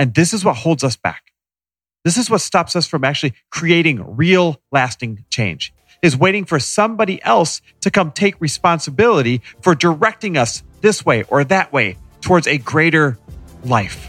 And this is what holds us back. This is what stops us from actually creating real lasting change is waiting for somebody else to come take responsibility for directing us this way or that way towards a greater life.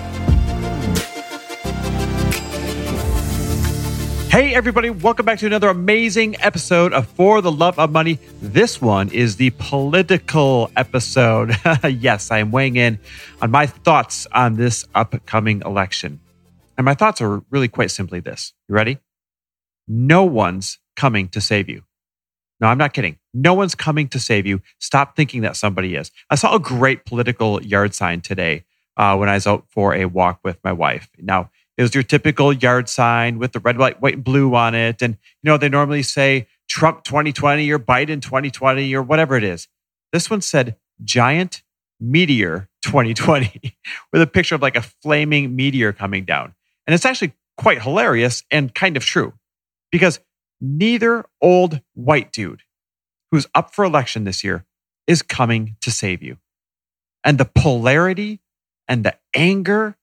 Hey, everybody, welcome back to another amazing episode of For the Love of Money. This one is the political episode. yes, I am weighing in on my thoughts on this upcoming election. And my thoughts are really quite simply this. You ready? No one's coming to save you. No, I'm not kidding. No one's coming to save you. Stop thinking that somebody is. I saw a great political yard sign today uh, when I was out for a walk with my wife. Now, it was your typical yard sign with the red, white, white, and blue on it. And, you know, they normally say Trump 2020 or Biden 2020 or whatever it is. This one said giant meteor 2020 with a picture of like a flaming meteor coming down. And it's actually quite hilarious and kind of true because neither old white dude who's up for election this year is coming to save you. And the polarity and the anger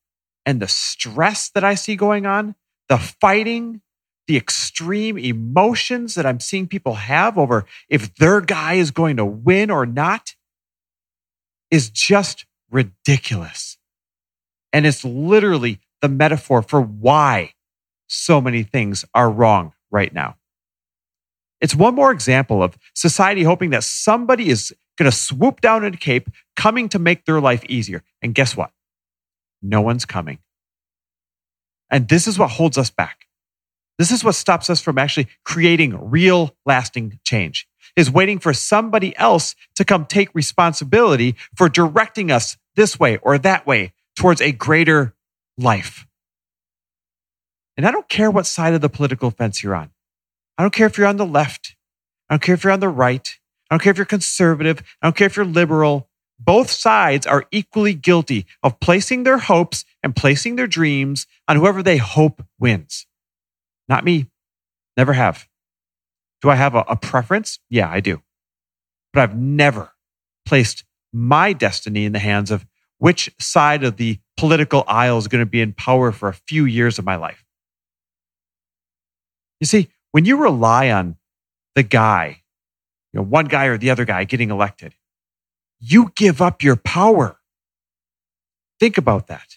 and the stress that I see going on, the fighting, the extreme emotions that I'm seeing people have over if their guy is going to win or not is just ridiculous. And it's literally the metaphor for why so many things are wrong right now. It's one more example of society hoping that somebody is going to swoop down in a cape, coming to make their life easier. And guess what? no one's coming. And this is what holds us back. This is what stops us from actually creating real lasting change is waiting for somebody else to come take responsibility for directing us this way or that way towards a greater life. And I don't care what side of the political fence you're on. I don't care if you're on the left. I don't care if you're on the right. I don't care if you're conservative. I don't care if you're liberal. Both sides are equally guilty of placing their hopes and placing their dreams on whoever they hope wins. Not me. Never have. Do I have a, a preference? Yeah, I do. But I've never placed my destiny in the hands of which side of the political aisle is going to be in power for a few years of my life. You see, when you rely on the guy, you know, one guy or the other guy getting elected, you give up your power. Think about that.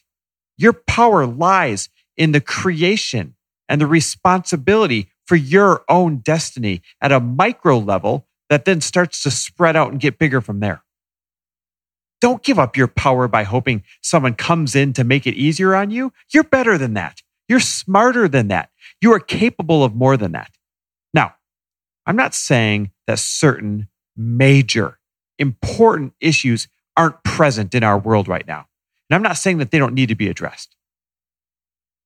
Your power lies in the creation and the responsibility for your own destiny at a micro level that then starts to spread out and get bigger from there. Don't give up your power by hoping someone comes in to make it easier on you. You're better than that. You're smarter than that. You are capable of more than that. Now, I'm not saying that certain major important issues aren't present in our world right now. And I'm not saying that they don't need to be addressed.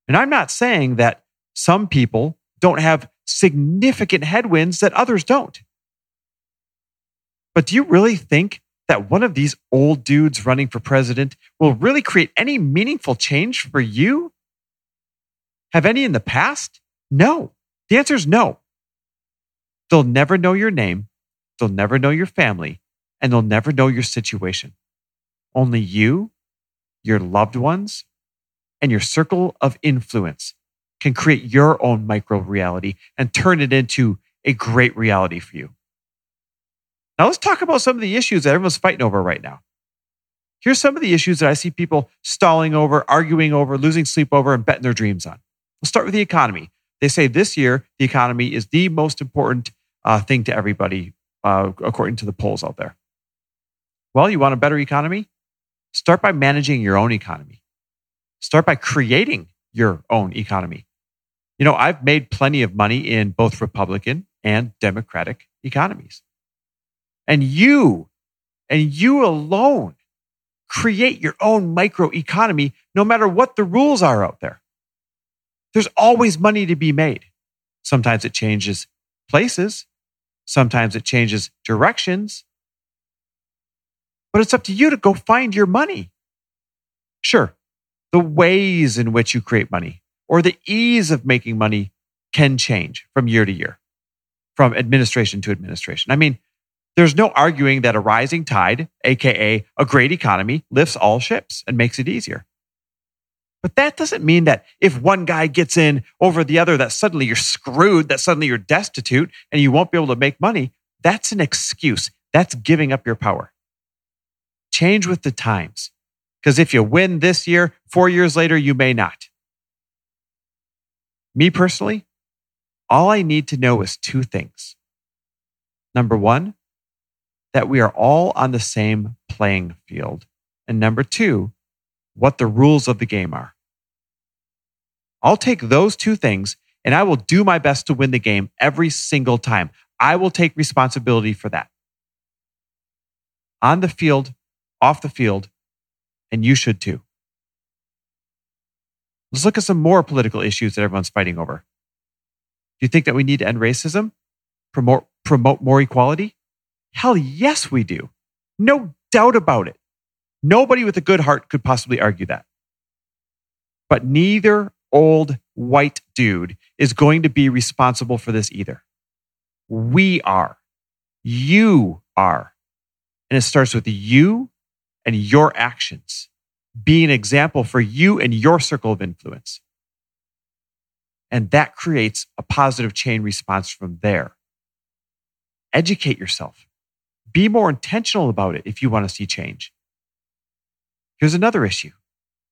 And I'm not saying that some people don't have significant headwinds that others don't. But do you really think that one of these old dudes running for president will really create any meaningful change for you? Have any in the past? No. The answer is no. They'll never know your name. They'll never know your family and they'll never know your situation. Only you, your loved ones, and your circle of influence can create your own micro reality and turn it into a great reality for you. Now, let's talk about some of the issues that everyone's fighting over right now. Here's some of the issues that I see people stalling over, arguing over, losing sleep over, and betting their dreams on. We'll start with the economy. They say this year, the economy is the most important uh, thing to everybody, uh, according to the polls out there. Well, you want a better economy? Start by managing your own economy. Start by creating your own economy. You know, I've made plenty of money in both Republican and Democratic economies. And you and you alone create your own micro economy no matter what the rules are out there. There's always money to be made. Sometimes it changes places, sometimes it changes directions. But it's up to you to go find your money. Sure, the ways in which you create money or the ease of making money can change from year to year, from administration to administration. I mean, there's no arguing that a rising tide, AKA a great economy, lifts all ships and makes it easier. But that doesn't mean that if one guy gets in over the other, that suddenly you're screwed, that suddenly you're destitute and you won't be able to make money. That's an excuse. That's giving up your power. Change with the times. Because if you win this year, four years later, you may not. Me personally, all I need to know is two things. Number one, that we are all on the same playing field. And number two, what the rules of the game are. I'll take those two things and I will do my best to win the game every single time. I will take responsibility for that. On the field, off the field, and you should too. Let's look at some more political issues that everyone's fighting over. Do you think that we need to end racism? Promote, promote more equality? Hell yes, we do. No doubt about it. Nobody with a good heart could possibly argue that. But neither old white dude is going to be responsible for this either. We are. You are. And it starts with you and your actions. Be an example for you and your circle of influence. And that creates a positive chain response from there. Educate yourself. Be more intentional about it if you want to see change. Here's another issue.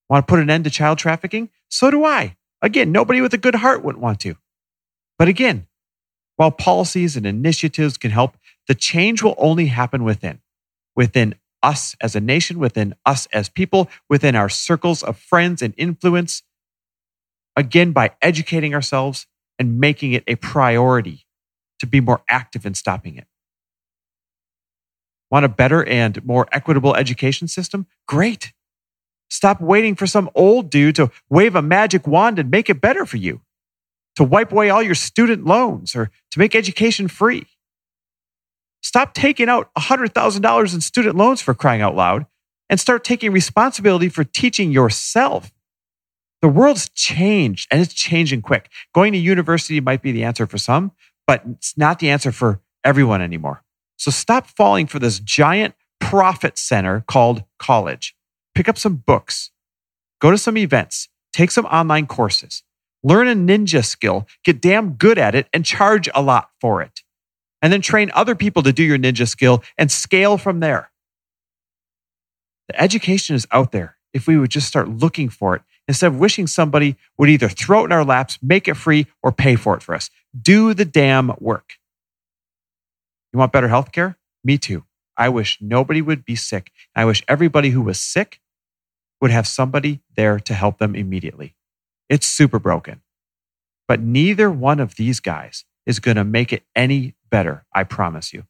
Want to put an end to child trafficking? So do I. Again, nobody with a good heart wouldn't want to. But again, while policies and initiatives can help, the change will only happen within, within us as a nation, within us as people, within our circles of friends and influence. Again, by educating ourselves and making it a priority to be more active in stopping it. Want a better and more equitable education system? Great. Stop waiting for some old dude to wave a magic wand and make it better for you, to wipe away all your student loans or to make education free. Stop taking out $100,000 in student loans for crying out loud and start taking responsibility for teaching yourself. The world's changed and it's changing quick. Going to university might be the answer for some, but it's not the answer for everyone anymore. So stop falling for this giant profit center called college pick up some books, go to some events, take some online courses, learn a ninja skill, get damn good at it, and charge a lot for it. And then train other people to do your ninja skill and scale from there. The education is out there if we would just start looking for it instead of wishing somebody would either throw it in our laps, make it free, or pay for it for us. Do the damn work. You want better health care? Me too. I wish nobody would be sick. I wish everybody who was sick would have somebody there to help them immediately. It's super broken. But neither one of these guys is going to make it any better, I promise you.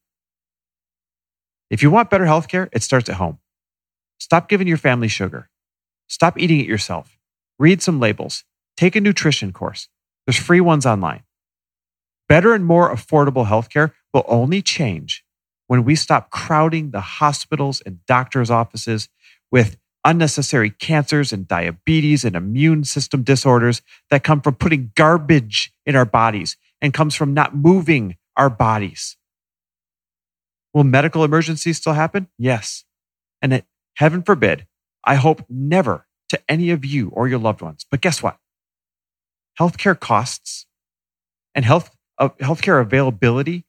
If you want better healthcare, it starts at home. Stop giving your family sugar. Stop eating it yourself. Read some labels. Take a nutrition course. There's free ones online. Better and more affordable healthcare will only change when we stop crowding the hospitals and doctors' offices with unnecessary cancers and diabetes and immune system disorders that come from putting garbage in our bodies and comes from not moving our bodies. Will medical emergencies still happen? Yes. And it, heaven forbid, I hope never to any of you or your loved ones. But guess what? Healthcare costs and health, uh, healthcare availability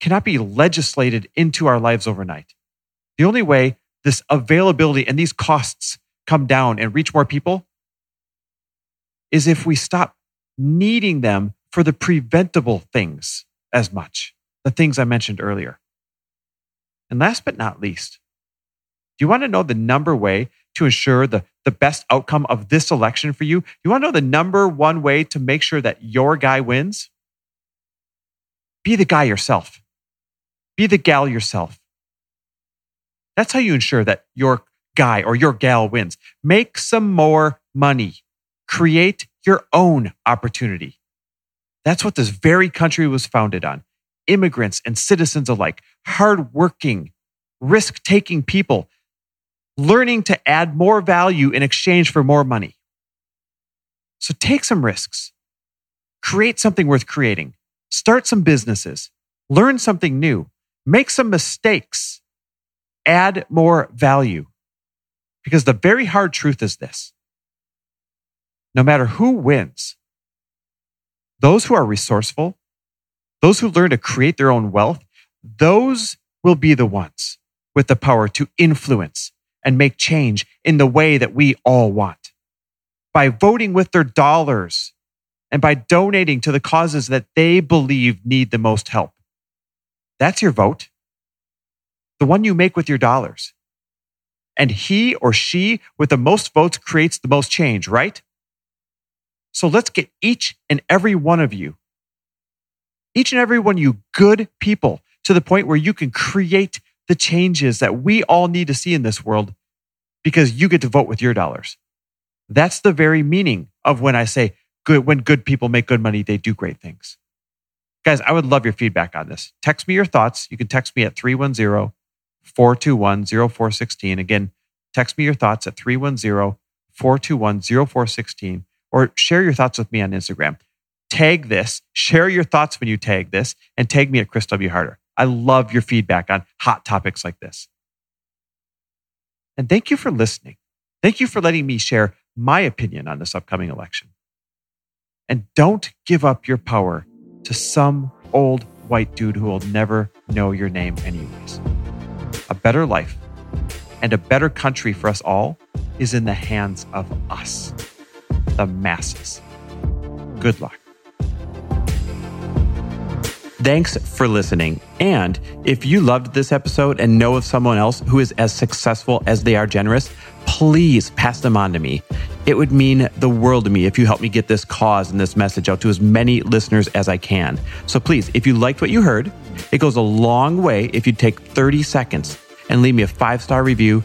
cannot be legislated into our lives overnight. The only way this availability and these costs come down and reach more people is if we stop needing them for the preventable things as much, the things I mentioned earlier. And last but not least, do you want to know the number way to ensure the, the best outcome of this election for you? You want to know the number one way to make sure that your guy wins? Be the guy yourself. Be the gal yourself. That's how you ensure that your guy or your gal wins. Make some more money. Create your own opportunity. That's what this very country was founded on. Immigrants and citizens alike, hardworking, risk taking people, learning to add more value in exchange for more money. So take some risks, create something worth creating, start some businesses, learn something new, make some mistakes, add more value. Because the very hard truth is this no matter who wins, those who are resourceful, those who learn to create their own wealth, those will be the ones with the power to influence and make change in the way that we all want. By voting with their dollars and by donating to the causes that they believe need the most help. That's your vote. The one you make with your dollars. And he or she with the most votes creates the most change, right? So let's get each and every one of you, each and every one of you good people to the point where you can create the changes that we all need to see in this world because you get to vote with your dollars. That's the very meaning of when I say good, when good people make good money, they do great things. Guys, I would love your feedback on this. Text me your thoughts. You can text me at 310 421 0416. Again, text me your thoughts at 310 421 0416 or share your thoughts with me on Instagram. Tag this, share your thoughts when you tag this, and tag me at Chris W. Harder. I love your feedback on hot topics like this. And thank you for listening. Thank you for letting me share my opinion on this upcoming election. And don't give up your power to some old white dude who will never know your name, anyways. A better life and a better country for us all is in the hands of us the masses. Good luck. Thanks for listening. And if you loved this episode and know of someone else who is as successful as they are generous, please pass them on to me. It would mean the world to me if you help me get this cause and this message out to as many listeners as I can. So please, if you liked what you heard, it goes a long way if you take 30 seconds and leave me a five star review